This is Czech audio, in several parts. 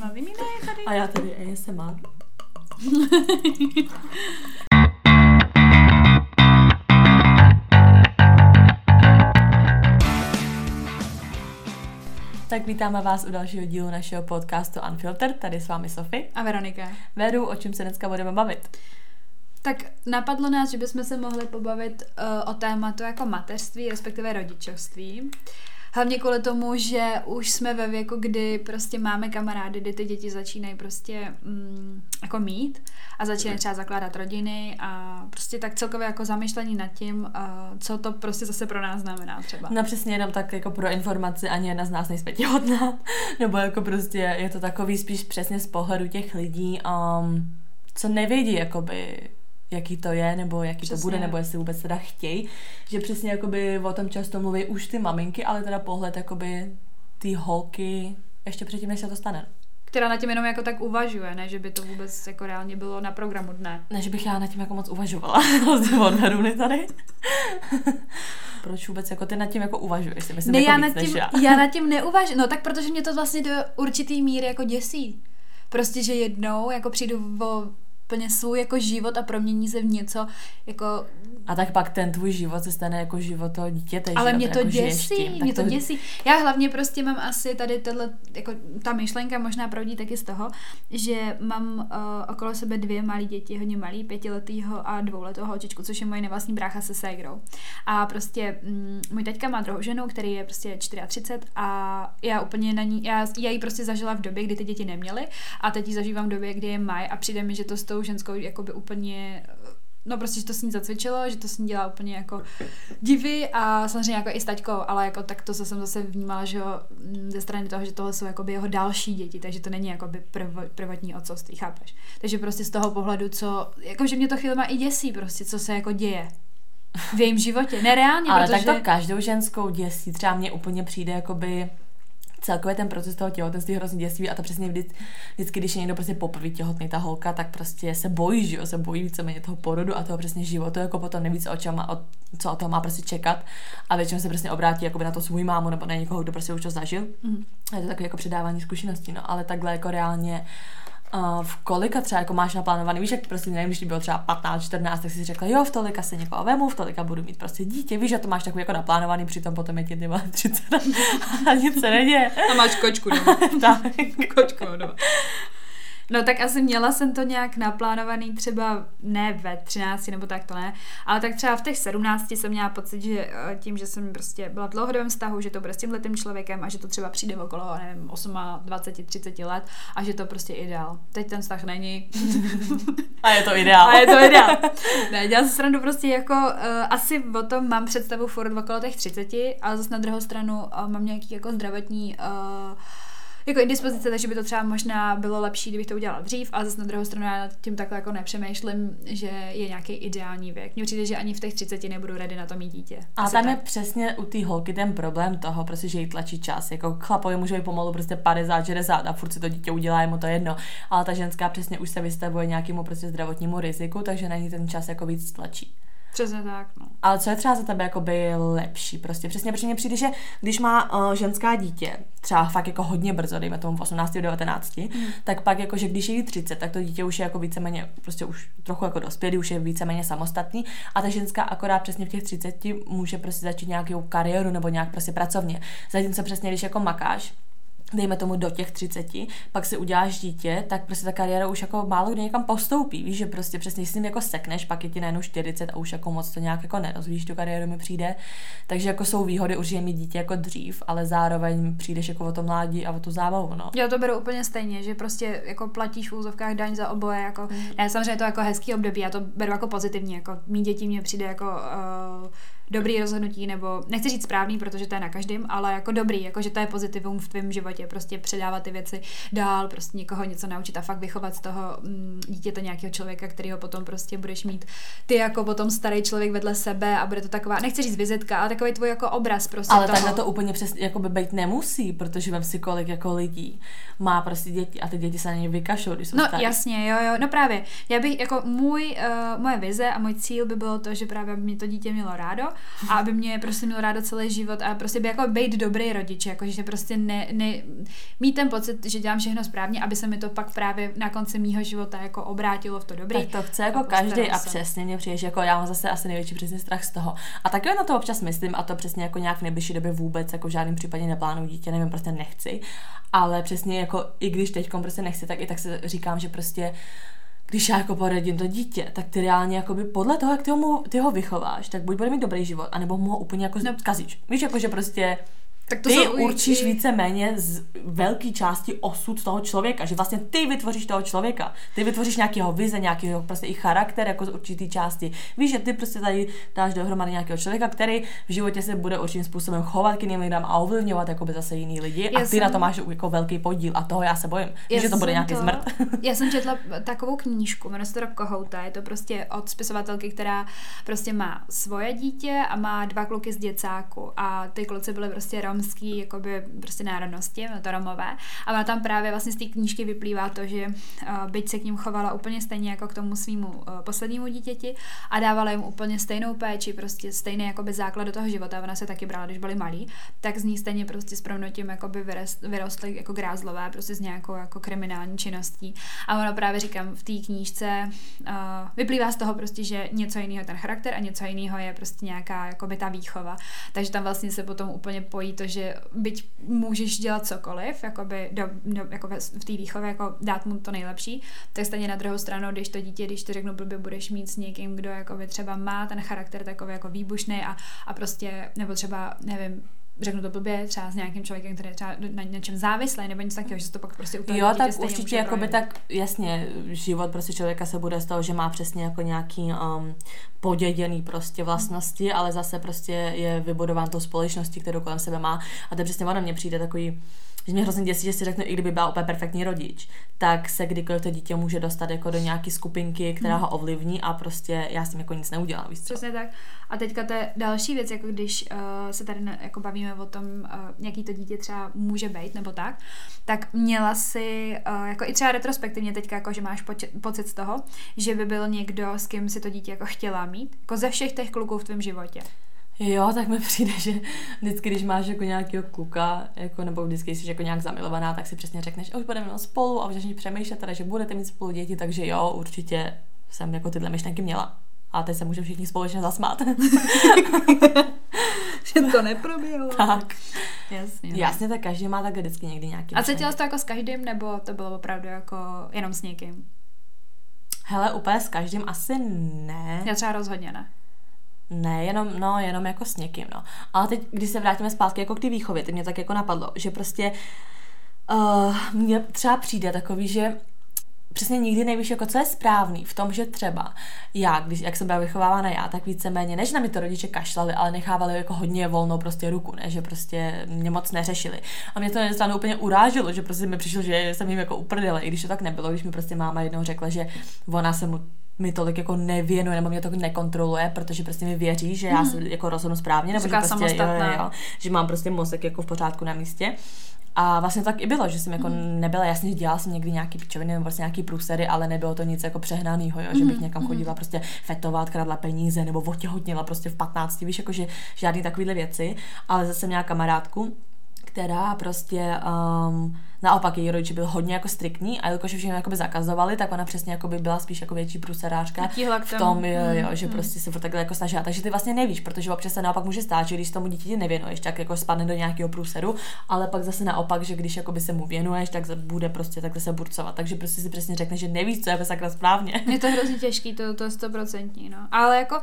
No, vymínej tady. A já tady ASMR. Tak vítáme vás u dalšího dílu našeho podcastu Unfiltered. Tady s vámi Sofie. A Veronika. Veru, o čem se dneska budeme bavit? Tak napadlo nás, že bychom se mohli pobavit uh, o tématu jako mateřství, respektive rodičovství. Hlavně kvůli tomu, že už jsme ve věku, kdy prostě máme kamarády, kdy ty děti začínají prostě mm, jako mít a začínají třeba zakládat rodiny a prostě tak celkově jako zamýšlení nad tím, uh, co to prostě zase pro nás znamená třeba. No přesně jenom tak jako pro informaci, ani jedna z nás nejsme těhotná, nebo jako prostě je to takový spíš přesně z pohledu těch lidí, um, co nevědí jakoby jaký to je, nebo jaký přesně. to bude, nebo jestli vůbec teda chtějí. Že přesně jakoby o tom často mluví už ty maminky, ale teda pohled jakoby ty holky ještě předtím, než se to stane. Která na tím jenom jako tak uvažuje, ne, že by to vůbec jako reálně bylo na programu dne. Ne, že bych já na tím jako moc uvažovala, od Veruny tady. Proč vůbec jako ty nad tím jako uvažuješ? Si myslím, ne, jako já, nad tím, já. já nad tím neuvažuji. No tak protože mě to vlastně do určitý míry jako děsí. Prostě, že jednou jako přijdu o úplně svůj jako život a promění se v něco jako... A tak pak ten tvůj život se stane jako život toho dítěte. Ale mě to jako děsí, tím, mě to, to děsí. Já hlavně prostě mám asi tady tenhle, jako ta myšlenka možná proudí taky z toho, že mám uh, okolo sebe dvě malé děti, hodně malý, pětiletýho a dvouletého holčičku, což je moje nevlastní brácha se ségrou. A prostě mm, můj teďka má druhou ženu, který je prostě 34 a já úplně na ní, já, já ji prostě zažila v době, kdy ty děti neměly a teď ji zažívám v době, kdy je maj a přijde mi, že to s tou ženskou jakoby úplně no prostě, že to s ní zacvičilo, že to s ní dělá úplně jako divy a samozřejmě jako i s taťkou, ale jako tak to jsem zase vnímala, že jo, ze strany toho, že tohle jsou jakoby jeho další děti, takže to není jakoby prv, prvotní otcovství, chápeš? Takže prostě z toho pohledu, co, jako že mě to chvíli má i děsí prostě, co se jako děje v jejím životě, nereálně, Ale protože... tak to každou ženskou děsí, třeba mně úplně přijde jakoby celkově ten proces toho těhotenství hrozně děsivý a to přesně vždy, vždycky, když je někdo prostě poprvé těhotný, ta holka, tak prostě se bojí, že jo, se bojí víceméně toho porodu a toho přesně životu, jako potom nevíc o čem, o, co o toho má prostě čekat a většinou se přesně obrátí jako na to svůj mámu nebo na někoho, kdo prostě už to zažil. Mm. Je to takové jako předávání zkušeností, no, ale takhle jako reálně Uh, v kolika třeba jako máš naplánovaný, víš, jak prostě nevím, když ti bylo třeba 15, 14, tak si řekla, jo, v tolika se někoho vemu, v tolika budu mít prostě dítě, víš, že to máš takový jako naplánovaný, přitom potom je ti ty 30 a nic se neděje. A máš kočku doma. tak. kočku doma. No tak asi měla jsem to nějak naplánovaný třeba ne ve 13 nebo tak to ne, ale tak třeba v těch 17 jsem měla pocit, že eh, tím, že jsem prostě byla v dlouhodobém vztahu, že to bude s tímhle člověkem a že to třeba přijde okolo, nevím, 8, 20, 30 let a že to prostě ideál. Teď ten vztah není. a je to ideál. a je to ideál. Ne, dělám se srandu prostě jako, uh, asi o tom mám představu furt okolo těch 30, ale zase na druhou stranu uh, mám nějaký jako zdravotní uh, jako indispozice, takže by to třeba možná bylo lepší, kdybych to udělala dřív, ale zase na druhou stranu já nad tím takhle jako nepřemýšlím, že je nějaký ideální věk. Mně přijde, že ani v těch 30 nebudu ready na to mít dítě. A Asi tam tak. je přesně u té holky ten problém toho, prostě, že jí tlačí čas. Jako chlapovi může být pomalu prostě 50, 60 a furt si to dítě udělá, je mu to jedno. Ale ta ženská přesně už se vystavuje nějakému prostě zdravotnímu riziku, takže na ní ten čas jako víc tlačí. Přesně tak, no. Ale co je třeba za tebe jako by lepší? Prostě přesně, protože mně přijde, že když má uh, ženská dítě, třeba fakt jako hodně brzo, dejme tomu v 18, 19, mm. tak pak jako, že když je jí 30, tak to dítě už je jako víceméně, prostě už trochu jako dospělý, už je víceméně samostatný a ta ženská akorát přesně v těch 30 může prostě začít nějakou kariéru nebo nějak prostě pracovně. Zatímco přesně, když jako makáš, dejme tomu do těch 30, pak si uděláš dítě, tak prostě ta kariéra už jako málo kdy někam postoupí, víš, že prostě přesně s ním jako sekneš, pak je ti najednou 40 a už jako moc to nějak jako nerozvíjíš, tu kariéru mi přijde. Takže jako jsou výhody určitě mít dítě jako dřív, ale zároveň přijdeš jako o to mládí a o tu zábavu, no. Já to beru úplně stejně, že prostě jako platíš v úzovkách daň za oboje, jako, mm. ne, samozřejmě to jako hezký období, já to beru jako pozitivně, jako mít děti mě přijde jako uh, dobrý rozhodnutí, nebo nechci říct správný, protože to je na každém, ale jako dobrý, jako že to je pozitivum v tvém životě, prostě předávat ty věci dál, prostě někoho něco naučit a fakt vychovat z toho mm, dítěte nějakého člověka, který ho potom prostě budeš mít ty jako potom starý člověk vedle sebe a bude to taková, nechci říct vizitka, ale takový tvůj jako obraz prostě. Ale toho. takhle to úplně přes, jako by být nemusí, protože vem si kolik jako lidí má prostě děti a ty děti se na ně vykašou, když jsou No starý. jasně, jo, jo, no právě. Já bych jako můj, uh, moje vize a můj cíl by bylo to, že právě mě to dítě mělo rádo a aby mě prostě mělo rádo celý život a prostě by jako být dobrý rodič, jako že prostě ne, ne, mít ten pocit, že dělám všechno správně, aby se mi to pak právě na konci mýho života jako obrátilo v to dobrý. Tak to chce jako každý a přesně mě přijde, že jako já mám zase asi největší přesně strach z toho. A taky na to občas myslím a to přesně jako nějak v nejbližší době vůbec jako v žádném případě neplánuju dítě, nevím, prostě nechci. Ale přesně jako i když teď prostě nechci, tak i tak se říkám, že prostě když já jako porodím to dítě, tak ty reálně jakoby podle toho, jak ty ho, ty ho vychováš, tak buď bude mít dobrý život, anebo mu ho úplně jako zkazíš. Víš, jako že prostě tak to ty určíš i... více méně z velké části osud toho člověka, že vlastně ty vytvoříš toho člověka. Ty vytvoříš nějakého vize, nějakého prostě i charakter jako z určitý části. Víš, že ty prostě tady dáš dohromady nějakého člověka, který v životě se bude určitým způsobem chovat k jiným lidem a ovlivňovat jako by zase jiný lidi. Já a ty jsem... na to máš jako velký podíl a toho já se bojím, já že to bude nějaký to... zmrt. já jsem četla takovou knížku, jmenuje se to Kohouta, je to prostě od spisovatelky, která prostě má svoje dítě a má dva kluky z děcáku a ty kluci byly prostě rom romský jakoby prostě národnosti, to romové. A ona tam právě vlastně z té knížky vyplývá to, že uh, byť se k ním chovala úplně stejně jako k tomu svýmu uh, poslednímu dítěti a dávala jim úplně stejnou péči, prostě stejný jakoby základ do toho života. Ona se taky brala, když byli malí, tak z ní stejně prostě s proměnutím jakoby vyrost, vyrostly jako grázlové, prostě s nějakou jako kriminální činností. A ona právě říkám v té knížce uh, vyplývá z toho prostě, že něco jiného ten charakter a něco jiného je prostě nějaká jakoby ta výchova. Takže tam vlastně se potom úplně pojí to, že byť můžeš dělat cokoliv, jakoby do, do, jako v té výchově, jako dát mu to nejlepší, tak stejně na druhou stranu, když to dítě, když to řeknu blbě, budeš mít s někým, kdo jakoby třeba má ten charakter takový jako výbušný a, a prostě, nebo třeba, nevím, řeknu to blbě, třeba s nějakým člověkem, který je třeba na něčem závislý, nebo něco takového, že se to pak prostě toho Jo, tak určitě jako by tak, jasně, život prostě člověka se bude z toho, že má přesně jako nějaký um, poděděný prostě vlastnosti, hmm. ale zase prostě je vybudován tou společností, kterou kolem sebe má. A to přesně ono mně přijde takový, že mě hrozně děsí, že si řeknu, i kdyby byla úplně perfektní rodič, tak se kdykoliv to dítě může dostat jako do nějaké skupinky, která hmm. ho ovlivní a prostě já s tím jako nic neudělám. Víš Přesně tak. A teďka to je další věc, jako když uh, se tady ne, jako bavíme o tom, uh, jaký to dítě třeba může být nebo tak, tak měla si, uh, jako i třeba retrospektivně teďka, jako že máš poč- pocit z toho, že by byl někdo, s kým si to dítě jako chtěla mít, jako ze všech těch kluků v tvém životě. Jo, tak mi přijde, že vždycky, když máš jako nějakého kluka, jako, nebo vždycky jsi jako nějak zamilovaná, tak si přesně řekneš, už budeme spolu a už přemýšlet, teda, že budete mít spolu děti, takže jo, určitě jsem jako tyhle myšlenky měla. A teď se můžeme všichni společně zasmát. že to neproběhlo. Tak. Jasně. Jasně, tak každý má tak vždycky někdy nějaký. A cítila jsi to jako s každým, nebo to bylo opravdu jako jenom s někým? Hele, úplně s každým asi ne. Já třeba rozhodně ne. Ne, jenom, no, jenom jako s někým, no. Ale teď, když se vrátíme zpátky jako k té výchově, teď mě tak jako napadlo, že prostě uh, mně třeba přijde takový, že přesně nikdy nevíš, jako co je správný v tom, že třeba já, když, jak jsem byla vychovávána já, tak víceméně, než na mi to rodiče kašlali, ale nechávali jako hodně volnou prostě ruku, ne, že prostě mě moc neřešili. A mě to na úplně urážilo, že prostě mi přišlo, že jsem jim jako uprdila, i když to tak nebylo, když mi prostě máma jednou řekla, že ona se mu mi tolik jako nevěnuje nebo mě to nekontroluje, protože prostě mi věří, že já se hmm. jako rozhodnu správně, nebo že, prostě, jo, jo, jo, že mám prostě mozek jako v pořádku na místě. A vlastně tak i bylo, že jsem jako mm. nebyla, jasně, že dělala jsem někdy nějaký pičoviny nebo prostě nějaký průsery, ale nebylo to nic jako přehnanýho, jo, že bych hmm, někam hmm. chodila prostě fetovat, kradla peníze nebo otěhotnila prostě v 15, víš, jako že žádný takovýhle věci, ale zase měla kamarádku, která prostě um, naopak její rodiče byl hodně jako striktní a jelikož všechno jakoby zakazovali, tak ona přesně jakoby byla spíš jako větší průserářka v tom, jo, jo, že mm. prostě se takhle jako snažila. Takže ty vlastně nevíš, protože občas se naopak může stát, že když tomu dítěti nevěnuješ, tak jako spadne do nějakého průseru, ale pak zase naopak, že když jakoby se mu věnuješ, tak bude prostě takhle se burcovat. Takže prostě si přesně řekne, že nevíš, co je sakra správně. Je to hrozně těžký, to, to je stoprocentní, no. Ale jako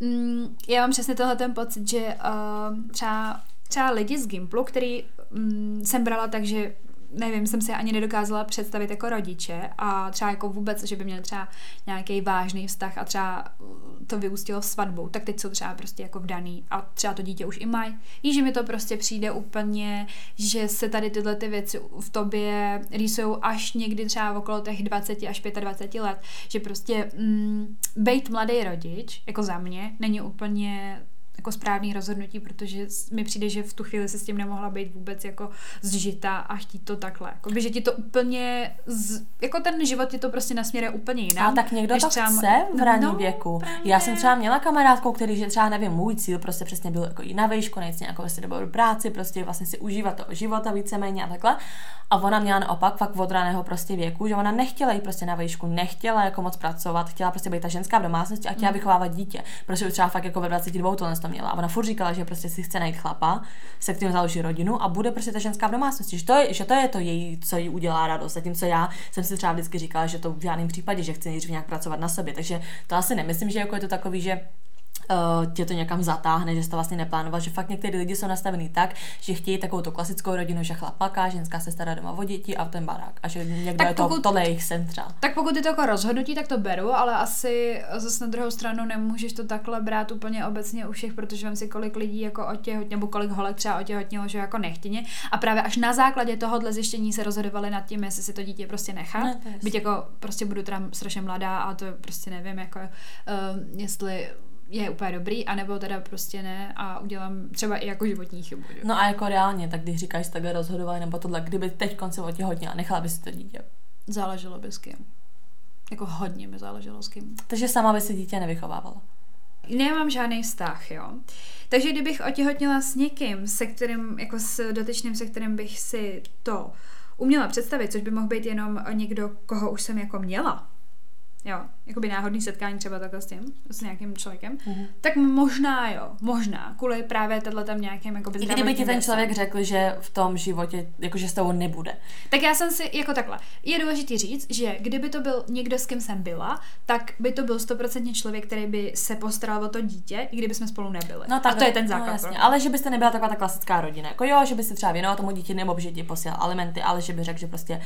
mm, já mám přesně tohle ten pocit, že uh, třeba třeba lidi z Gimplu, který mm, jsem brala tak, že nevím, jsem si ani nedokázala představit jako rodiče a třeba jako vůbec, že by měl třeba nějaký vážný vztah a třeba to vyústilo v svatbu, tak teď jsou třeba prostě jako vdaný a třeba to dítě už i mají. Jí, že mi to prostě přijde úplně, že se tady tyhle ty věci v tobě rýsují až někdy třeba okolo těch 20 až 25 let, že prostě mm, být mladý rodič, jako za mě, není úplně jako správný rozhodnutí, protože mi přijde, že v tu chvíli se s tím nemohla být vůbec jako zžita a chtít to takhle. Jako by, že ti to úplně, z, jako ten život ti to prostě nasměruje úplně jinak. A tak někdo to třeba, chce v raném no, věku. Právě. Já jsem třeba měla kamarádku, který, že třeba nevím, můj cíl prostě přesně byl jako i na výšku, nejít nějakou vlastně dobrou práci, prostě vlastně si užívat toho života víceméně a takhle. A ona měla naopak fakt od raného prostě věku, že ona nechtěla jít prostě na výšku, nechtěla jako moc pracovat, chtěla prostě být ta ženská v domácnosti a chtěla mm. vychovávat dítě. Prostě třeba fakt jako ve 22 to to měla. A ona furt říkala, že prostě si chce najít chlapa, se kterým založí rodinu a bude prostě ta ženská v domácnosti. Že to je, že to, je to její, co jí udělá radost. Zatímco já jsem si třeba vždycky říkala, že to v žádném případě, že chci nejdřív nějak pracovat na sobě. Takže to asi nemyslím, že jako je to takový, že uh, tě to někam zatáhne, že jsi to vlastně neplánoval, že fakt někteří lidi jsou nastavený tak, že chtějí takovou tu klasickou rodinu, že chlap maká, ženská se stará doma o děti a ten barák. A že někdo tak je to, pokud, tohle jejich sen třeba. Tak pokud je to jako rozhodnutí, tak to beru, ale asi zase na druhou stranu nemůžeš to takhle brát úplně obecně u všech, protože vím si, kolik lidí jako otěhotně, nebo kolik holek třeba otěhotnilo, že jako nechtěně. A právě až na základě tohohle zjištění se rozhodovali nad tím, jestli si to dítě prostě nechat. No, Byť jako prostě budu teda strašně mladá a to prostě nevím, jako uh, jestli je úplně dobrý, anebo teda prostě ne a udělám třeba i jako životní chybu. Jo. No a jako reálně, tak když říkáš takhle rozhodování nebo tohle, kdyby teď konci a nechala by si to dítě? Záleželo by s kým. Jako hodně by záleželo s kým. Takže sama by si dítě nevychovávala? Nemám žádný vztah, jo. Takže kdybych otěhotněla s někým, se kterým, jako s dotyčným, se kterým bych si to uměla představit, což by mohl být jenom někdo, koho už jsem jako měla, jo, jakoby náhodný setkání třeba takhle s tím, s nějakým člověkem, mm-hmm. tak možná jo, možná, kvůli právě tohle tam nějakým jako I kdyby ti ten člověk řekl, že v tom životě, jakože s tebou nebude. Tak já jsem si, jako takhle, je důležité říct, že kdyby to byl někdo, s kým jsem byla, tak by to byl stoprocentně člověk, který by se postaral o to dítě, i kdyby jsme spolu nebyli. No, tak, A to je ten no, základ. No, jasně, ale že byste nebyla taková ta klasická rodina. Jako jo, že byste třeba věnovala tomu dítě nebo že ti posílal alimenty, ale že by řekl, že prostě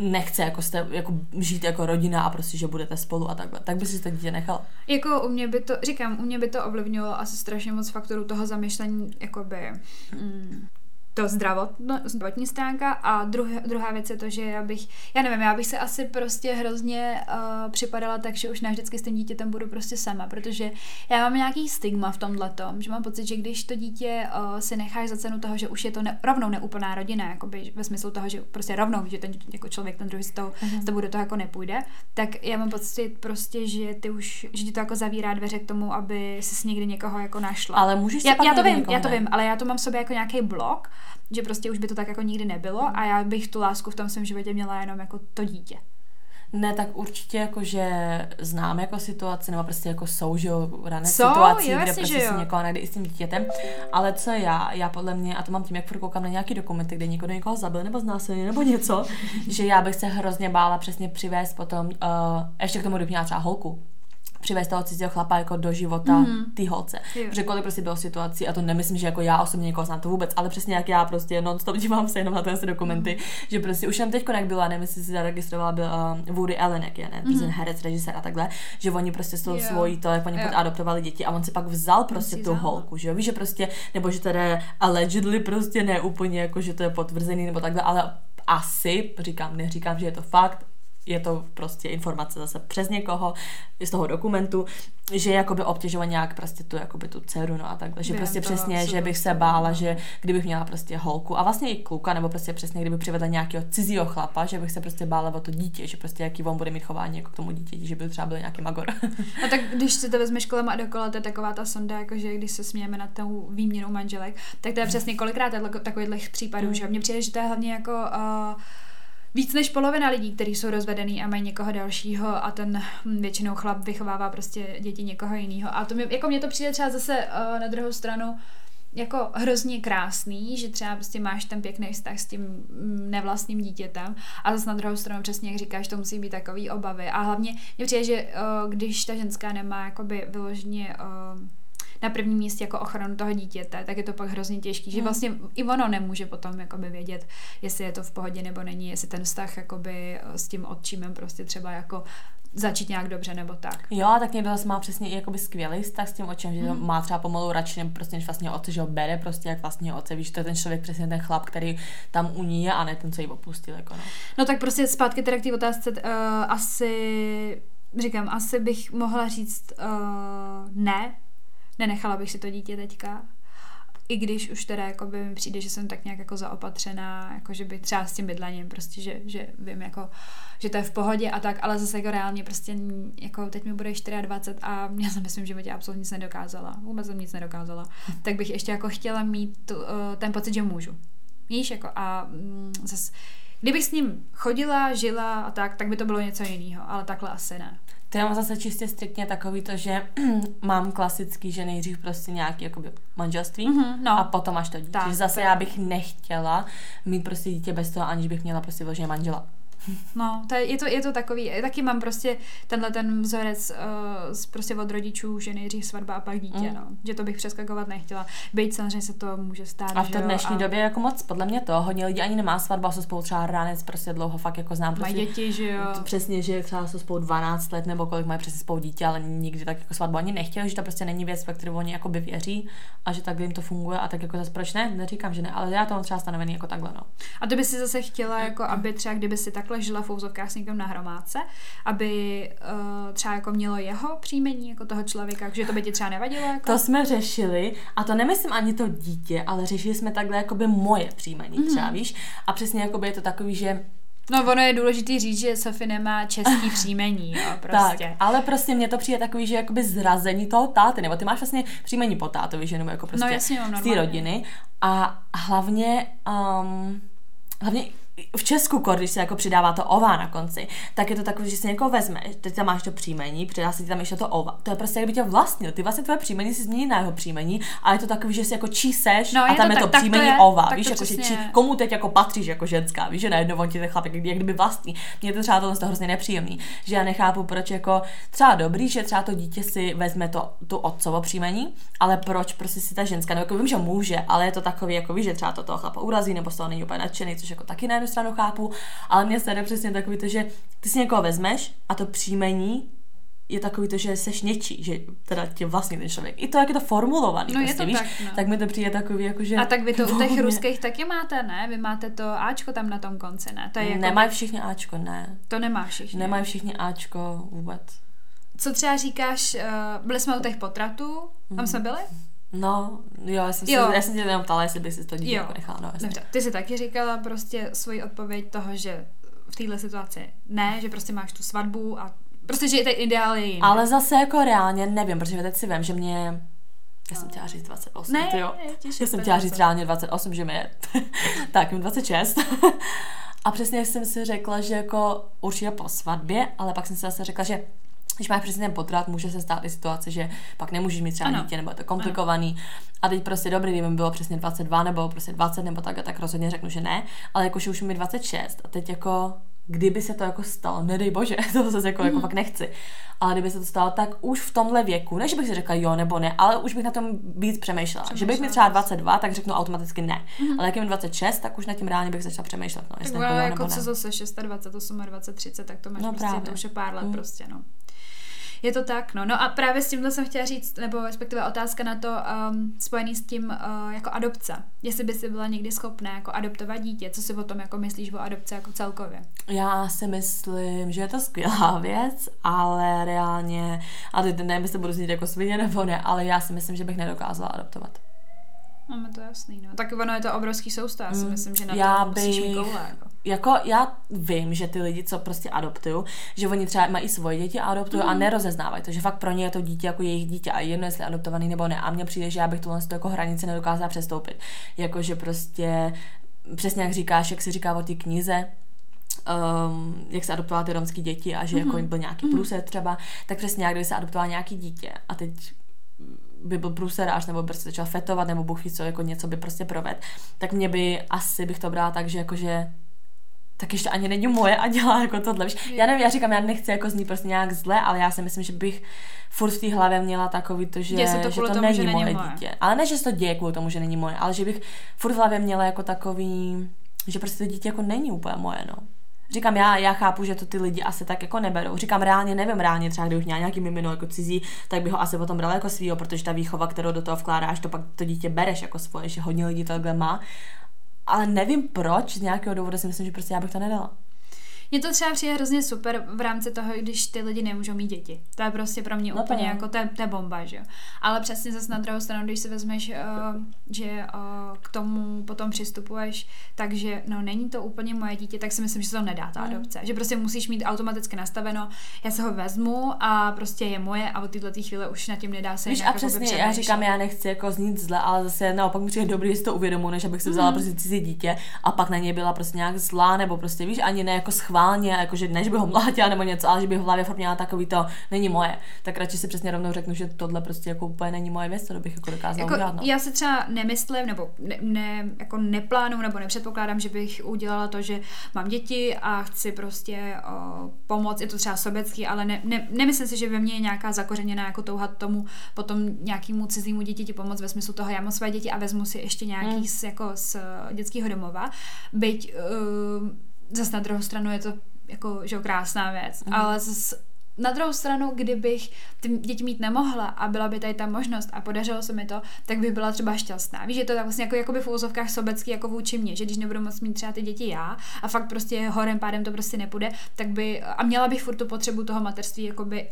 nechce jako, jste, jako žít jako rodina a prostě, že budete spolu a takhle. Tak by si to dítě nechal. Jako u mě by to, říkám, u mě by to ovlivnilo asi strašně moc faktorů toho zamýšlení, jakoby, mm, to zdravotno, zdravotní stránka a druhá, druhá věc je to, že já bych, já nevím, já bych se asi prostě hrozně uh, připadala tak, že už navždycky s tím dítětem budu prostě sama, protože já mám nějaký stigma v tomhle tom, že mám pocit, že když to dítě uh, si necháš za cenu toho, že už je to ne, rovnou neúplná rodina, jakoby ve smyslu toho, že prostě rovnou, že ten jako člověk, ten druhý z toho, uh-huh. z toho bude to jako nepůjde, tak já mám pocit prostě, že ty už, že ti to jako zavírá dveře k tomu, aby si někdy někoho jako našla. Ale můžeš já, já to vím, já to vím, ale já to mám v sobě jako nějaký blok, že prostě už by to tak jako nikdy nebylo a já bych tu lásku v tom svém životě měla jenom jako to dítě. Ne, tak určitě jako, že znám jako situaci, nebo prostě jako jsou, že jo, rané situaci, jo, kde prostě si někoho najde i s tím dítětem, ale co já, já podle mě, a to mám tím, jak furt koukám na nějaký dokumenty, kde někdo někoho zabil nebo znásilnil nebo něco, že já bych se hrozně bála přesně přivést potom, uh, ještě k tomu, kdybych měla třeba holku, přivést toho cizího chlapa jako do života mm-hmm. ty holce. Protože kolik prostě bylo situací, a to nemyslím, že jako já osobně někoho znám to vůbec, ale přesně jak já prostě non-stop dívám se jenom na tyhle dokumenty, mm-hmm. že prostě už jsem teď jak byla, nevím, jestli si zaregistrovala, byl uh, Woody Allen, jak je, ne, mm-hmm. prostě herec, režisér a takhle, že oni prostě s tou yeah. svojí to, jak oni yeah. adoptovali děti a on si pak vzal prostě tu holku, že jo, víš, že prostě, nebo že teda allegedly prostě ne úplně jako, že to je potvrzený nebo takhle, ale asi, říkám, neříkám, že je to fakt, je to prostě informace zase přes někoho z toho dokumentu, že jakoby obtěžovat nějak prostě tu, jakoby tu dceru, no a takhle, že Vím, prostě přesně, že bych se bála, že kdybych měla prostě holku a vlastně i kluka, nebo prostě přesně, kdyby přivedla nějakého cizího chlapa, že bych se prostě bála o to dítě, že prostě jaký on bude mít chování jako k tomu dítěti, že by třeba byl nějaký magor. A tak když si to vezmeš kolem a dokola, to je taková ta sonda, jakože když se smějeme na tou výměnou manželek, tak to je přesně kolikrát takových případů, mm. že mně přijde, že to je hlavně jako uh, víc než polovina lidí, kteří jsou rozvedený a mají někoho dalšího a ten hm, většinou chlap vychovává prostě děti někoho jiného. A to mě, jako mě to přijde třeba zase uh, na druhou stranu jako hrozně krásný, že třeba prostě máš ten pěkný vztah s tím hm, nevlastním dítětem a zase na druhou stranu přesně jak říkáš, to musí být takový obavy. A hlavně mě přijde, že uh, když ta ženská nemá jakoby vyloženě uh, na prvním místě jako ochranu toho dítěte, tak je to pak hrozně těžký, že hmm. vlastně i ono nemůže potom jakoby vědět, jestli je to v pohodě nebo není, jestli ten vztah jakoby eh, s tím odčímem prostě třeba jako začít nějak dobře nebo tak. Jo, tak někdo zase má přesně jakoby skvělý vztah s tím očem, že hmm. má třeba pomalu radši, nebo prostě než vlastně otce, že ho bere prostě jak vlastně otce, víš, to je ten člověk přesně ten chlap, který tam u ní je a ne ten, co ji opustil. Jako no. no tak prostě zpátky teda k té otázce, uh, asi říkám, asi bych mohla říct uh, ne, nenechala bych si to dítě teďka. I když už teda jako by mi přijde, že jsem tak nějak jako zaopatřená, jako že by třeba s tím bydlením, prostě, že, že vím jako, že to je v pohodě a tak, ale zase jako reálně prostě jako teď mi bude 24 a já jsem myslím, že životě absolutně nic nedokázala. Vůbec jsem nic nedokázala. Tak bych ještě jako chtěla mít tu, eh, ten pocit, že můžu. Víš, jako a mm, zase Kdybych s ním chodila, žila a tak, tak by to bylo něco jiného, ale takhle asi ne. To mám zase čistě striktně takový to, že mám klasický, že nejdřív prostě nějaký jakoby manželství mm-hmm, no. a potom až to dítě. Tak, zase já bych nechtěla mít prostě dítě bez toho, aniž bych měla prostě vloženě manžela. No, to je, je, to, je to takový, taky mám prostě tenhle ten vzorec uh, prostě od rodičů, že nejdřív svatba a pak dítě, mm. no. Že to bych přeskakovat nechtěla. Být samozřejmě se to může stát, A v té dnešní a... době jako moc, podle mě to, hodně lidí ani nemá svatba, jsou spolu třeba ránec, prostě dlouho fakt jako znám. Prostě, mají děti, že jo. Přesně, že třeba jsou spolu 12 let nebo kolik mají přesně spolu dítě, ale nikdy tak jako svatbu ani nechtěli, že to prostě není věc, ve kterou oni jako by věří a že tak jim to funguje a tak jako zase proč ne? Neříkám, že ne, ale já to mám třeba stanovený jako takhle, no. A ty by si zase chtěla, jako aby třeba kdyby si takhle žila v úzovkách s někým na hromádce, aby uh, třeba jako mělo jeho příjmení jako toho člověka, že to by ti třeba nevadilo? Jako? To jsme řešili a to nemyslím ani to dítě, ale řešili jsme takhle jakoby moje příjmení mm-hmm. třeba, víš? A přesně jakoby je to takový, že No ono je důležité říct, že Sofie nemá český příjmení, jo, prostě. Tak, ale prostě mně to přijde takový, že jakoby zrazení toho táty, nebo ty máš vlastně příjmení po tátovi, že nebo jako prostě no, jasně, z té rodiny a hlavně um, hlavně v Česku, když se jako přidává to ova na konci, tak je to takové, že si někoho vezme, teď tam máš to příjmení, přidá se ti tam ještě to ova. To je prostě, jak by tě vlastnil. Ty vlastně tvoje příjmení si změní na jeho příjmení, a je to takový, že si jako číseš no, a tam je to, je to tak, příjmení to je, ova. Víš, jako, že či, komu teď jako patříš jako ženská, víš, že najednou on ti ten chlapek, jak kdyby vlastní. Mně to třeba tohle hrozně nepříjemný, že já nechápu, proč jako třeba dobrý, že třeba to dítě si vezme to, tu otcovo příjmení, ale proč prostě si ta ženská, no jako vím, že může, ale je to takový, jako víš, že třeba to toho chlapa urazí, nebo z toho není úplně nadšený, což jako taky na jednu stranu chápu, ale mě se přesně takový to, že ty si někoho vezmeš a to příjmení je takový to, že seš něčí, že teda tě vlastně ten člověk. I to, jak je to formulovaný, no, prostě, je to víš, tak, no. tak mi to přijde takový, jako že... A tak vy to u těch ruských taky máte, ne? Vy máte to Ačko tam na tom konci, ne? To je jako... Nemají všichni Ačko, ne. To nemá všichni. Nemají všichni Ačko vůbec. Co třeba říkáš, uh, byli jsme u těch potratů, tam jsme byli? No, jo, já jsem, jo. Se, já jsem tě jenom ptala, jestli bys si to dítě jako nechala. No, Dobře, ty jsi taky říkala prostě svoji odpověď toho, že v téhle situaci ne, že prostě máš tu svatbu a prostě, že ten ideál je jiný. Ale zase jako reálně nevím, protože teď si vím, že mě já jsem chtěla říct 28, ne, ty jo. Ne, já jsem chtěla říct reálně 28, že mi je tak, mi 26. a přesně jsem si řekla, že jako určitě po svatbě, ale pak jsem si zase řekla, že když máš přesně ten potrat, může se stát i situace, že pak nemůžeš mít třeba ano. dítě, nebo je to komplikovaný. Ano. A teď prostě dobrý, kdyby mi bylo přesně 22 nebo prostě 20 nebo tak, tak rozhodně řeknu, že ne. Ale jakože už mi 26 a teď jako kdyby se to jako stalo, nedej bože, to zase jako, mm. jako mhm. fakt nechci, ale kdyby se to stalo, tak už v tomhle věku, než bych si řekla jo nebo ne, ale už bych na tom víc přemýšlela. přemýšlela. Že bych mi třeba 22, tak řeknu automaticky ne. Mm. Ale jak mi 26, tak už na tím reálně bych začala přemýšlet. No, tak jako, jo, jako co zase 26, 28, 30, tak to máš no, prostě, právě. to už je pár let mm. prostě, no. Je to tak, no. No a právě s tímhle jsem chtěla říct, nebo respektive otázka na to um, spojený s tím uh, jako adopce. Jestli by si byla někdy schopná jako adoptovat dítě, co si o tom jako myslíš o adopce jako celkově? Já si myslím, že je to skvělá věc, ale reálně, a teď nevím, jestli budu znít jako svině nebo ne, ale já si myslím, že bych nedokázala adoptovat. Máme to jasný, no. Tak ono je to obrovský sousta, já si mm, myslím, že na já to musíš mít koule, jako. jako. já vím, že ty lidi, co prostě adoptují, že oni třeba mají svoje děti a adoptují mm. a nerozeznávají to, že fakt pro ně je to dítě jako jejich dítě a jedno, jestli adoptovaný nebo ne. A mně přijde, že já bych tuhle jako hranici nedokázala přestoupit. Jakože prostě, přesně jak říkáš, jak se říká o té knize, um, jak se adoptovala ty romské děti a že mm-hmm. jako byl nějaký mm-hmm. průset třeba, tak přesně jak kdyby se adoptovala nějaký dítě a teď by byl průserář, nebo by prostě začal fetovat, nebo buchy, co jako něco by prostě proved, tak mě by asi bych to brala tak, že jakože tak ještě ani není moje a dělá jako tohle. Víš? Já nevím, já říkám, já nechci jako znít prostě nějak zle, ale já si myslím, že bych furt v té hlavě měla takový to, že, to, že to tomu, není že není moje, moje dítě. Ale ne, že se to děje kvůli tomu, že není moje, ale že bych furt v hlavě měla jako takový, že prostě to dítě jako není úplně moje, no. Říkám, já, já chápu, že to ty lidi asi tak jako neberou. Říkám, reálně nevím, reálně třeba kdybych měla nějaký mimino jako cizí, tak bych ho asi potom brala jako svýho, protože ta výchova, kterou do toho vkládáš, to pak to dítě bereš jako svoje, že hodně lidí to takhle má. Ale nevím proč, z nějakého důvodu si myslím, že prostě já bych to nedala. Mně to třeba přijde hrozně super v rámci toho, když ty lidi nemůžou mít děti. To je prostě pro mě No to úplně jo. jako, to je, to je bomba, že jo. Ale přesně zase na druhou stranu, když si vezmeš, uh, že uh, k tomu potom přistupuješ, takže no není to úplně moje dítě, tak si myslím, že se to nedá ta Mm. adopce. Že prostě musíš mít automaticky nastaveno, já se ho vezmu a prostě je moje a od této chvíle už na tím nedá se Víš, a přesně, já přemýšlet. říkám, já nechci jako znít zle, ale zase naopak mi přijde dobrý, že si to uvědomuji, než abych si vzala Mhm. prostě cizí dítě a pak na něj byla prostě nějak zlá, nebo prostě víš, ani ne jako schválně, jako že ne, že bych ho mlátila nebo něco, ale že bych v hlavě měla takový to, není moje. Tak radši si přesně rovnou řeknu, že tohle prostě jako úplně není moje věc, to bych jako dokázala Jako, udělat. No. Já si třeba nemyslím, nebo ne, ne, jako neplánuju, nebo nepředpokládám, že bych udělala to, že mám děti a chci prostě o, pomoct, je to třeba sobecký, ale ne, ne, nemyslím si, že ve mně je nějaká zakořeněná jako touha tomu potom nějakému cizímu dítěti pomoct ve smyslu toho, já mám své děti a vezmu si ještě nějaký Mm. z, jako z dětského domova, byť uh, zase na druhou stranu je to jako, že jo, krásná věc, Mhm. ale zase na druhou stranu, kdybych ty děti mít nemohla a byla by tady ta možnost a podařilo se mi to, tak bych byla třeba šťastná. Víš, že to tak vlastně jako, jakoby v úzovkách sobecký jako vůči mě, že když nebudu moc mít třeba ty děti já a fakt prostě horem pádem to prostě nepůjde, tak by, a měla bych furt tu potřebu toho materství jakoby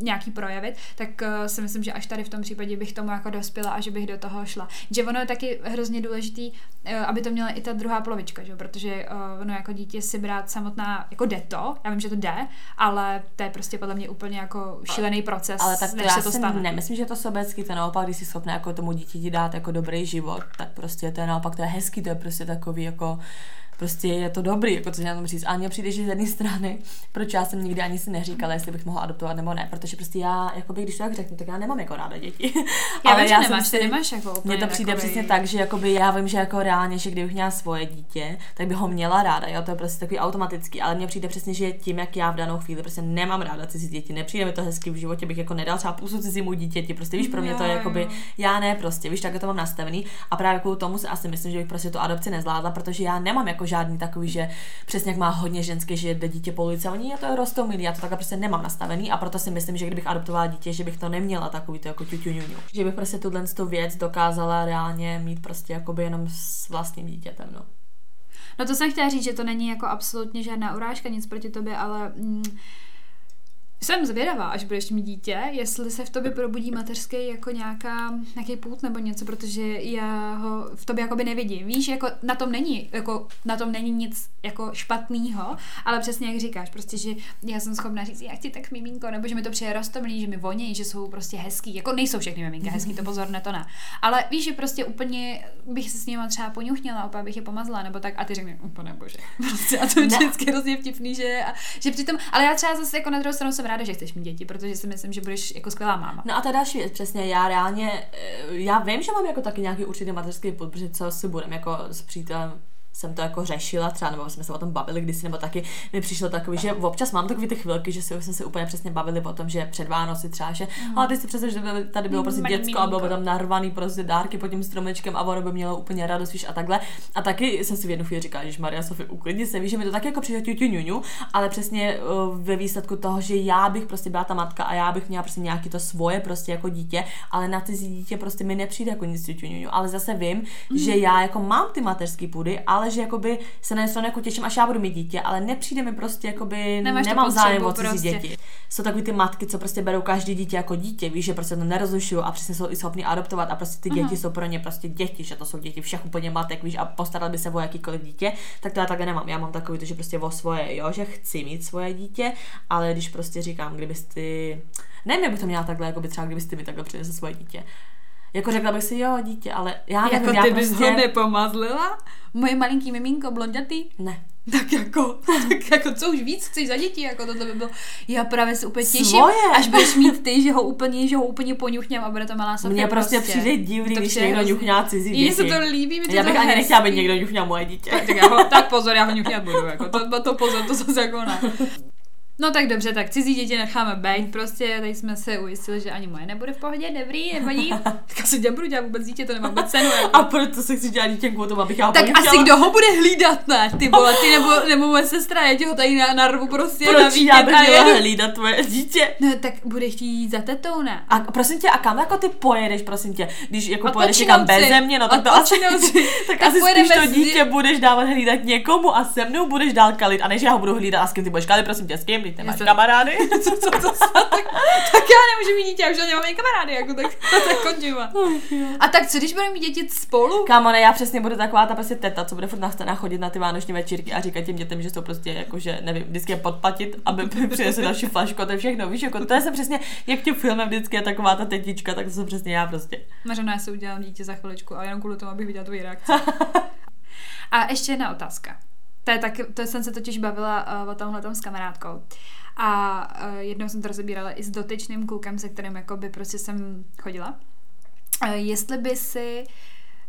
nějaký projevit, tak uh, si myslím, že až tady v tom případě bych tomu jako dospěla a že bych do toho šla. Že ono je taky hrozně důležitý, uh, aby to měla i ta druhá polovička, že? protože uh, ono jako dítě si brát samotná, jako jde to, já vím, že to jde, ale to je prostě podle mě úplně jako šílený proces, Ale tak to než já se to stane. nemyslím, že je to sobecký, to naopak, když jsi schopná jako tomu dítěti dát jako dobrý život, tak prostě to je naopak, to je hezký, to je prostě takový jako prostě je to dobrý, jako co mám říct. A mně přijde, že z jedné strany, proč já jsem nikdy ani si neříkala, jestli bych mohla adoptovat nebo ne, protože prostě já, jakoby, když to tak řeknu, tak já nemám jako ráda děti. Já vím, že jsem nemáš, ty nemáš jako úplně mně to přijde takovej- přesně tak, že jakoby já vím, že jako reálně, že kdybych měla svoje dítě, tak bych ho měla ráda, jo, to je prostě takový automatický, ale mně přijde přesně, že tím, jak já v danou chvíli prostě nemám ráda cizí děti, nepřijde mi to hezky v životě, bych jako nedal třeba půsu cizímu dítěti, prostě víš, pro mě to je jakoby, já ne prostě, víš, tak to mám nastavený a právě kvůli tomu si asi myslím, že bych prostě tu adopci nezvládla, protože já nemám jako žádný takový, že přesně jak má hodně ženské, že jde dítě po ulici oni je to rostou milí, já to takhle prostě nemám nastavený a proto si myslím, že kdybych adoptovala dítě, že bych to neměla takový to jako ťuťuňuňu. Že bych prostě tuhle tu věc dokázala reálně mít prostě jakoby jenom s vlastním dítětem, no. No to jsem chtěla říct, že to není jako absolutně žádná urážka, nic proti tobě, ale mm, jsem zvědavá, až budeš mít dítě, jestli se v tobě probudí mateřský jako nějaká, nějaký půd nebo něco, protože já ho v tobě jakoby nevidím. Víš, jako na tom není, jako na tom není nic jako špatného, ale přesně jak říkáš, prostě, že já jsem schopná říct, já chci tak miminko, nebo že mi to přijde rostomilý, že mi vonějí, že jsou prostě hezký. Jako nejsou všechny miminka hezký, to pozor, ne to ne. Ale víš, že prostě úplně bych se s nimi třeba poňuchněla, opět bych je pomazla, nebo tak, a ty řekne, úplně bože. Prostě a to je vždycky hrozně vtipný, že, a, že přitom, ale já třeba zase jako na druhou stranu jsem ráda, že chceš mít děti, protože si myslím, že budeš jako skvělá máma. No a je další věc, přesně, já reálně, eh, já vím, že mám jako taky nějaký určitý mateřský put, protože co si budem jako s přítelem jsem to jako řešila třeba, nebo jsme se o tom bavili kdysi, nebo taky mi přišlo takový, že občas mám takový ty chvilky, že si už jsme se úplně přesně bavili o tom, že před Vánoci třeba, že Mhm. ale ty si představ, že tady bylo prostě děcko a bylo by tam narvaný prostě dárky pod tím stromečkem a ono by mělo úplně radost, víš, a takhle. A taky jsem si v jednu chvíli říkala, že Maria Sofie, uklidni se, víš, že mi to taky jako přijde ťu, ťu, ňu, ňu, ale přesně uh, ve výsledku toho, že já bych prostě byla ta matka a já bych měla prostě nějaký to svoje prostě jako dítě, ale na cizí dítě prostě mi nepřijde jako nic ňu. ale zase vím, mm. že já jako mám ty mateřský půdy, ale že jakoby se na něco jako těším, až já budu mít dítě, ale nepřijde mi prostě jakoby, Nemáš nemám zájem o cizí prostě. děti. Jsou takový ty matky, co prostě berou každý dítě jako dítě, víš, že prostě to nerozlišují a přesně jsou i schopni adoptovat a prostě ty děti jsou pro ně prostě děti, že to jsou děti všech úplně matek, víš, a postarat by se o jakýkoliv dítě, tak to já takhle nemám. Já mám takový to, že prostě o svoje, jo, že chci mít svoje dítě, ale když prostě říkám, kdybys ty, nevím, jak bych to měla takhle, jako by třeba kdybys ty mi takhle přinesl svoje dítě. Jako řekla bych si, jo, dítě, ale já nevím, jako já ty bys prostě... ho nepomazlila? Moje malinký miminko, blondětý? Ne. Tak jako, tak jako co už víc chceš za děti, jako tohle by bylo. Já právě se úplně těším, Svoje. až budeš mít ty, že ho úplně, že ho úplně poňuchněm a bude to malá Sofie Mně prostě, přijde divný, To když někdo ňuchná cizí Mně se děti. to líbí, mi to Já bych to ani nechtěla, aby někdo ňuchňal moje dítě. Tak, já ho, tak pozor, já ho ňuchňat budu, jako to, to pozor, to zase jako ne. No tak dobře, tak cizí děti necháme být, prostě tady jsme se ujistili, že ani moje nebude v pohodě, dobrý, nevadí. Tak asi nebudu dělat vůbec dítě, to nemá vůbec cenu. Jako. A proto se chci dělat dítě kvůli tomu, abych já Tak asi kdo ho bude hlídat, ne? Ty vole, ty nebo, nebo moje sestra, já ti ho tady na, narvu prostě na Proč já víkend bych měla hlídat tvoje dítě? No tak bude chtít jít za tetou, ne? A prosím tě, a kam jako ty pojedeš, prosím tě? Když jako pojedeš někam bez země, no tak to asi, tak Tak asi spíš to dítě budeš dávat hlídat někomu a se mnou budeš dál kalit. A než já ho budu hlídat a s kým ty budeš kalit, prosím tě, s kým, když nemáš Jestli- kamarády. co, co, co, co, tak, tak já nemůžu mít dítě, já už nemám ani kamarády, jako tak, tak končím. A tak co, když budeme mít děti spolu? Kámo, ne, já přesně budu taková ta prostě teta, co bude furt na scénách chodit na ty vánoční večírky a říkat těm dětem, že jsou prostě jako, že nevím, vždycky je podplatit, aby přinesli další flašku, a to je všechno, víš, jako to je se přesně, jak tím filmem vždycky je taková ta tetička, tak to jsem přesně já prostě. Mařena, já si udělám dítě za chviličku, ale jenom kvůli tomu, abych viděla tvoji reakci. A ještě jedna otázka. To, je taky, to jsem se totiž bavila uh, o tomhle s kamarádkou. A uh, jednou jsem to rozebírala i s dotyčným klukem, se kterým jakoby prostě jsem chodila. Uh, jestli by si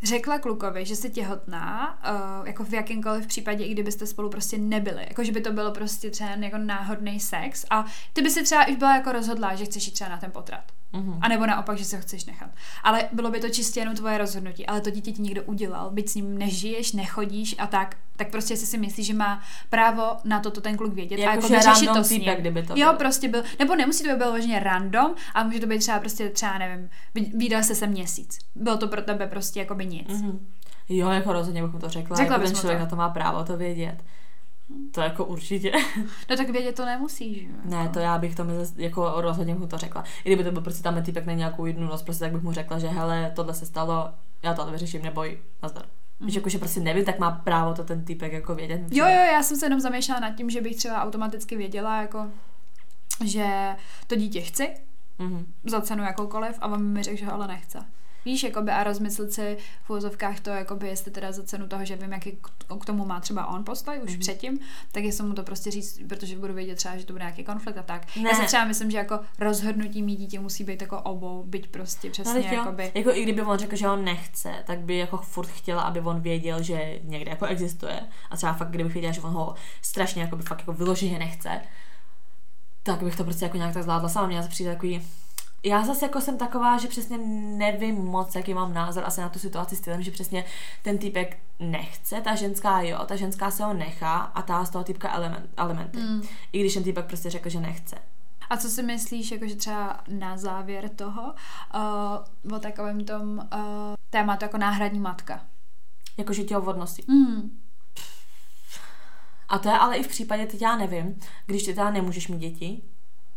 řekla klukovi, že jsi těhotná, uh, jako v jakémkoliv případě, i kdybyste spolu prostě nebyli. Jako, že by to bylo prostě třeba jako náhodný sex a ty by si třeba už byla jako rozhodla, že chceš jít třeba na ten potrat. Mhm. A nebo naopak, že se ho chceš nechat. Ale bylo by to čistě jenom tvoje rozhodnutí. Ale to dítě ti někdo udělal, byť s ním nežiješ, nechodíš a tak, tak prostě si si myslíš, že má právo na to, to ten kluk vědět. Jako, a jako že vyřešit random to s ním. týpek, kdyby to Jo, byl. prostě byl. Nebo nemusí to být vyloženě random, ale může to být třeba prostě třeba, nevím, vydal se se měsíc. Bylo to pro tebe prostě jako by nic. Mhm. Jo, jako rozhodně bych mu to řekla. Řekla jako ten člověk to? na to má právo to vědět. To jako určitě. No tak vědět to nemusíš. že jo, Ne, jako. to já bych to mi zas- jako rozhodně mu to řekla. I kdyby to byl prostě tam týpek na nějakou jednu noc, prostě tak bych mu řekla, že hele, tohle se stalo, já to vyřeším, neboj, nazdar. Víš, jako, že prostě nevím, tak má právo to ten týpek jako vědět. Jo, jo, já jsem se jenom zamýšlela nad tím, že bych třeba automaticky věděla, jako, že to dítě chci, Mhm. za cenu jakoukoliv a on mi řekl, že ho ale nechce. Víš, jakoby a rozmyslet si v úvozovkách to, jakoby, jestli teda za cenu toho, že vím, jaký k- tomu má třeba on postoj už Mhm. předtím, tak jestli mu to prostě říct, protože budu vědět třeba, že to bude nějaký konflikt a tak. Ne. Já si třeba myslím, že jako rozhodnutí mít dítě musí být jako obou, byť prostě No, přesně jo. jakoby. Jako i kdyby on řekl, že on nechce, tak by jako furt chtěla, aby on věděl, že někde jako existuje. A třeba fakt, kdybych věděla, že on ho strašně jako by fakt jako vyloženě nechce, tak bych to prostě jako nějak tak zvládla sama. Měla se přijde takový, já zase jako jsem taková, že přesně nevím moc, jaký mám názor asi na tu situaci s tím, že přesně ten týpek nechce, ta ženská jo, ta ženská se ho nechá a ta z toho týpka element, elementy. Mm. I když ten týpek prostě řekl, že nechce. A co si myslíš, jakože třeba na závěr toho, uh, o takovém tom uh, tématu jako náhradní matka? Jakože tě odnosí. Mm. A to je ale i v případě, teď já nevím, když ty teda nemůžeš mít děti,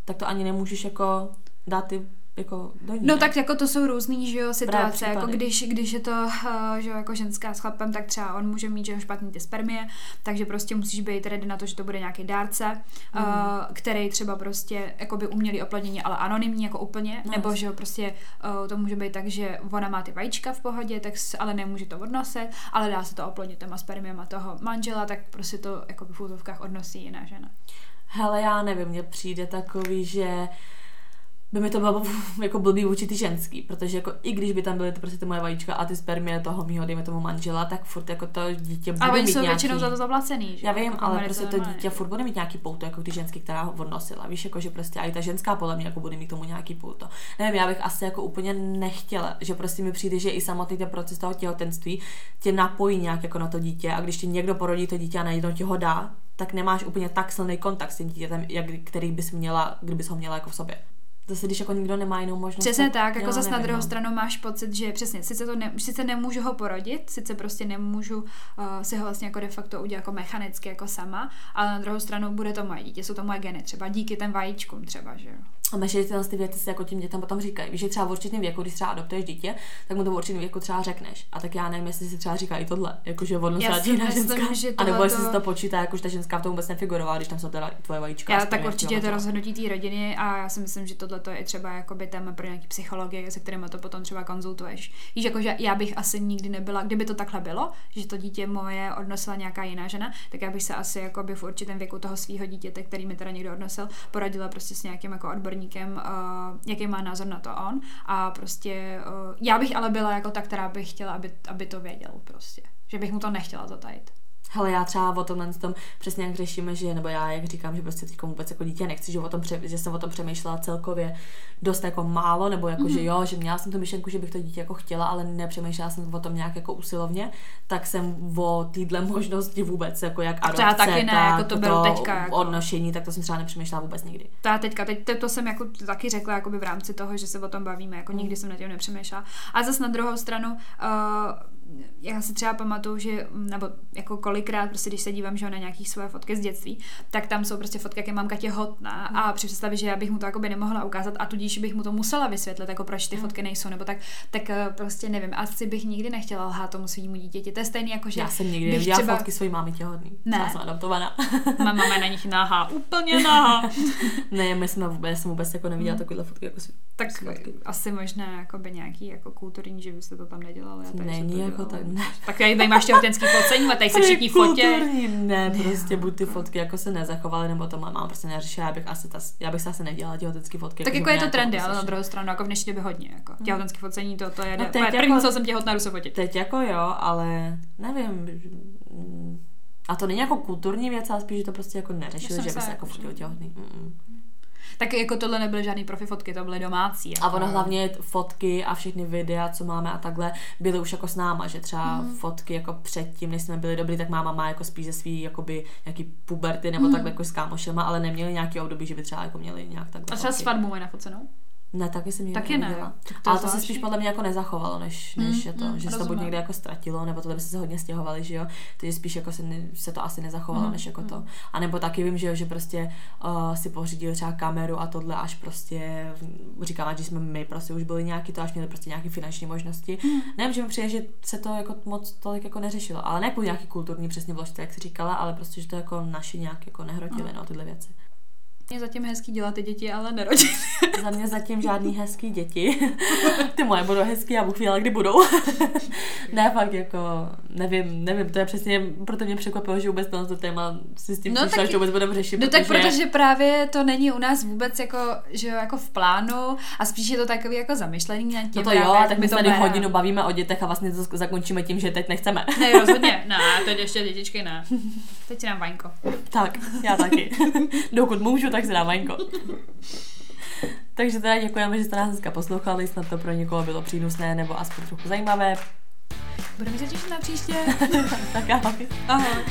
tak to ani nemůžeš jako dát ty jako do ní. No ne? tak jako to jsou různý, že jo, situace, jako když, když je to, uh, že jo, jako ženská s chlapem, tak třeba on může mít, že jo, špatný ty spermie, takže prostě musíš být ready na to, že to bude nějaký dárce, mm. uh, který třeba prostě jako by umělý oplodnění, ale anonymní jako úplně, No, nebo že jo, prostě uh, to může být tak, že ona má ty vajíčka v pohodě, tak s, ale nemůže to odnosit, ale dá se to oplodnit těma spermiema toho manžela, tak prostě to jako v úzovkách odnosí jiná žena. Hele, já nevím, mně přijde takový, že by mi to bylo jako blbý vůči ty ženský, protože jako i když by tam byly ty, prostě ty moje vajíčka a ty spermie toho mýho, dejme tomu manžela, tak furt jako to dítě bude A oni mít jsou nějaký... většinou za to zaplacený, že Já vím, jako ale prostě to dítě furt bude mít nějaký pouto, jako ty ženský, která ho odnosila. Víš, jako že prostě i ta ženská podle mě jako bude mít tomu nějaký pouto. Nevím, já bych asi jako úplně nechtěla, že prostě mi přijde, že i samotný ten proces toho těhotenství tě napojí nějak jako na to dítě a když ti někdo porodí to dítě a najednou ti ho dá, tak nemáš úplně tak silný kontakt s tím dítětem, jak, který bys měla, kdybys ho měla jako v sobě. Zase, když jako nikdo nemá jinou možnost. Přesně tak, jako zase na druhou no. stranu máš pocit, že přesně, sice, to ne, sice nemůžu ho porodit, sice prostě nemůžu uh, si ho vlastně jako de facto udělat jako mechanicky, jako sama, ale na druhou stranu bude to moje dítě, jsou to moje geny, třeba díky těm vajíčkům třeba, že jo. A že tyhle ty věci se jako tím dětem potom říkají. Víš, že třeba v určitém věku, když třeba adoptuješ dítě, tak mu to v určitém věku třeba řekneš. A tak já nevím, jestli si třeba říká i tohle, jakože ono se jiná myslím, ženská. že A nebo jestli se to počítá, jako že ta ženská v tom vůbec nefigurovala, když tam jsou teda tvoje vajíčka. Já tak určitě je to rozhodnutí té rodiny a já si myslím, že tohle je třeba jakoby téma pro nějaký psychologie, se kterými to potom třeba konzultuješ. Víš, jako, že já bych asi nikdy nebyla, kdyby to takhle bylo, že to dítě moje odnosila nějaká jiná žena, tak já bych se asi jakoby v určitém věku toho svého dítěte, který mi teda někdo odnosil, poradila prostě s nějakým jako odborníkem, uh, jaký má názor na to on a prostě uh, já bych ale byla jako ta, která by chtěla, aby, aby to věděl prostě. Že bych mu to nechtěla zatajit. Hele, já třeba o tomhle tom přesně jak řešíme, že, nebo já jak říkám, že prostě teď vůbec jako dítě nechci, že, o tom, pře- že jsem o tom přemýšlela celkově dost jako málo, nebo jako, mm-hmm. že Mhm. jo, že měla jsem tu myšlenku, že bych to dítě jako chtěla, ale nepřemýšlela jsem o tom nějak jako usilovně, tak jsem o téhle možnosti vůbec, jako jak adopce, Třeba taky ne, tak jako to beru teďka, jako. odnošení, tak to jsem třeba nepřemýšlela vůbec nikdy. To já teďka, teď to, to jsem jako taky řekla jakoby v rámci toho, že se o tom bavíme, Mm. jako nikdy jsem nad tím nepřemýšlela. A zase na druhou stranu, uh, já si třeba pamatuju, že, nebo jako kolikrát, prostě když se dívám že na nějaký svoje fotky z dětství, tak tam jsou prostě fotky, jak je mamka těhotná a při představě, že já bych mu to nemohla ukázat a tudíž bych mu to musela vysvětlit, jako proč ty fotky nejsou, nebo tak, tak eh, prostě nevím, asi bych nikdy nechtěla lhát tomu svýmu dítěti. To je stejný jako, že Já jsem nikdy neviděla třeba- fotky svojí mámy těhotný. Ne. Já jsem adoptovaná. Má mama je na nich nahá, úplně nahá. ne, my jsme vůbec, já jsem vůbec jako neviděla takovéhle fotky jako. Tak Svatky. asi možná jakoby nějaký jako kulturní, že byste to tam nedělali. A tady Není to jako tak, ne. Tak tady, tady máš těhotenský focení a tady se všichni. Kulturní, ne, prostě buď ty fotky jako se nezachovaly, nebo to mám prostě neřešila, já bych asi, ta, já bych se asi nedělala těhotenský fotky. Tak jako je to trendy, ale na druhou stranu, jako v dnešní době hodně. Jako. Těhotenský focení, to, to je No teď první, jako- co jsem těhotná, jdu se fotit. Teď jako jo, ale nevím. mm, A to není jako kulturní věc, ale spíš, že to prostě jako neřešili, že by se jako jako- fotili těhotný. Mm-mm. Tak jako tohle nebyly žádný profi fotky, to byly domácí. Jako. A ono hlavně fotky a všechny videa, co máme a takhle, byly už jako s náma, že třeba Mhm. fotky jako předtím, než jsme byli dobrý, tak máma má jako spíš ze svý jakoby nějaký puberty nebo Mhm. takhle jako s kámošema, ale neměli nějaký období, že by třeba jako měli nějak takhle A třeba fotky. svatbu mají nafocenou? Ne, taky jsem nikdy Taky ne, neviděla. tak to Ale to se spíš podle mě jako nezachovalo, než, než Mm, je to, mm, že se to buď někde jako ztratilo, nebo to by se hodně stěhovali, že jo. Takže spíš jako se, ne, se to asi nezachovalo, Mm, než jako to. A nebo taky vím, že, jo, že prostě uh, si pořídili třeba kameru a tohle až prostě, říkám, když jsme my prostě už byli nějaký to, až měli prostě nějaké finanční možnosti. Mm. Nevím, že mi přijde, že se to jako moc tolik jako neřešilo, ale ne kvůli nějaký kulturní přesně vložce, jak jsi říkala, ale prostě, že to jako naši nějak jako nehrotili, Mm. no, tyhle věci. Je zatím hezký dělat ty děti, ale nerodit. Za mě zatím žádný hezký děti. Ty moje budou hezký a Bůh ví, ale kdy budou. ne, fakt jako, nevím, nevím, to je přesně, proto mě překvapilo, že vůbec to téma si s tím No no, přišla, taky- že vůbec budeme řešit, No tak protože právě to není u nás vůbec jako, že jo, jako v plánu a spíš je to takový jako zamyšlený nad tím. No to právě, jo, tak my to se tady hodinu bavíme o dětech a vlastně to zakončíme tím, že teď nechceme. Ne, rozhodně. Ne, teď ještě dětičky ne. Teď dám vaňko. tak, já taky. Dokud můžu, tak si dám vajnko. Takže teda děkujeme, že jste nás dneska poslouchali, snad to pro někoho bylo přínosné nebo aspoň trochu zajímavé. Budeme se těšit na příště. Tak ahoj. Ahoj.